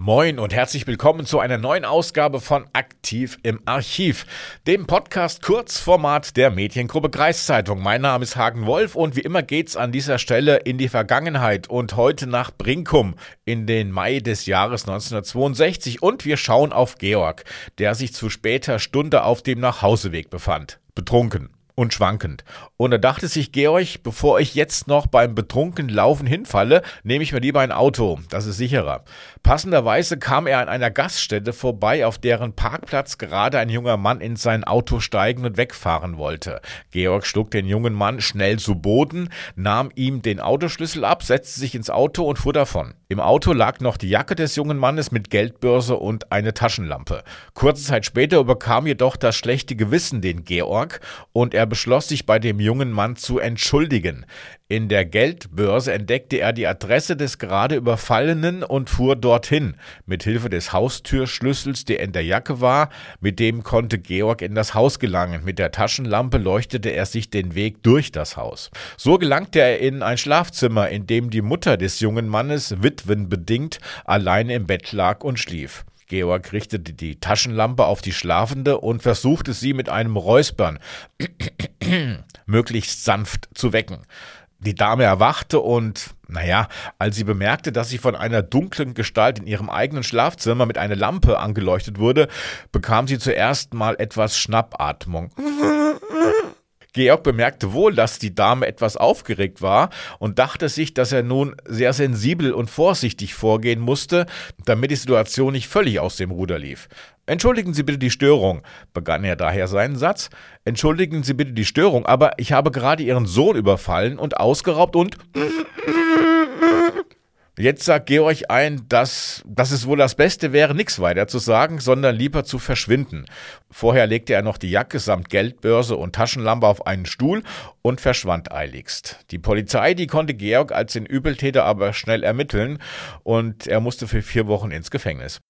Moin und herzlich willkommen zu einer neuen Ausgabe von Aktiv im Archiv, dem Podcast Kurzformat der Mediengruppe Kreiszeitung. Mein Name ist Hagen Wolf und wie immer geht's an dieser Stelle in die Vergangenheit und heute nach Brinkum in den Mai des Jahres 1962 und wir schauen auf Georg, der sich zu später Stunde auf dem Nachhauseweg befand. Betrunken und schwankend. Und da dachte sich Georg, bevor ich jetzt noch beim betrunkenen Laufen hinfalle, nehme ich mir lieber ein Auto, das ist sicherer. Passenderweise kam er an einer Gaststätte vorbei, auf deren Parkplatz gerade ein junger Mann in sein Auto steigen und wegfahren wollte. Georg schlug den jungen Mann schnell zu Boden, nahm ihm den Autoschlüssel ab, setzte sich ins Auto und fuhr davon. Im Auto lag noch die Jacke des jungen Mannes mit Geldbörse und eine Taschenlampe. Kurze Zeit später überkam jedoch das schlechte Gewissen den Georg und er beschloss sich bei dem jungen Mann zu entschuldigen. In der Geldbörse entdeckte er die Adresse des gerade Überfallenen und fuhr dorthin. Mit Hilfe des Haustürschlüssels, der in der Jacke war, mit dem konnte Georg in das Haus gelangen. Mit der Taschenlampe leuchtete er sich den Weg durch das Haus. So gelangte er in ein Schlafzimmer, in dem die Mutter des jungen Mannes witwenbedingt alleine im Bett lag und schlief. Georg richtete die Taschenlampe auf die Schlafende und versuchte sie mit einem Räuspern möglichst sanft zu wecken. Die Dame erwachte und, naja, als sie bemerkte, dass sie von einer dunklen Gestalt in ihrem eigenen Schlafzimmer mit einer Lampe angeleuchtet wurde, bekam sie zuerst mal etwas Schnappatmung. Georg bemerkte wohl, dass die Dame etwas aufgeregt war und dachte sich, dass er nun sehr sensibel und vorsichtig vorgehen musste, damit die Situation nicht völlig aus dem Ruder lief. Entschuldigen Sie bitte die Störung, begann er daher seinen Satz. Entschuldigen Sie bitte die Störung, aber ich habe gerade Ihren Sohn überfallen und ausgeraubt und Jetzt sagt Georg ein, dass, dass es wohl das Beste wäre, nichts weiter zu sagen, sondern lieber zu verschwinden. Vorher legte er noch die Jacke samt Geldbörse und Taschenlampe auf einen Stuhl und verschwand eiligst. Die Polizei, die konnte Georg als den Übeltäter aber schnell ermitteln und er musste für vier Wochen ins Gefängnis.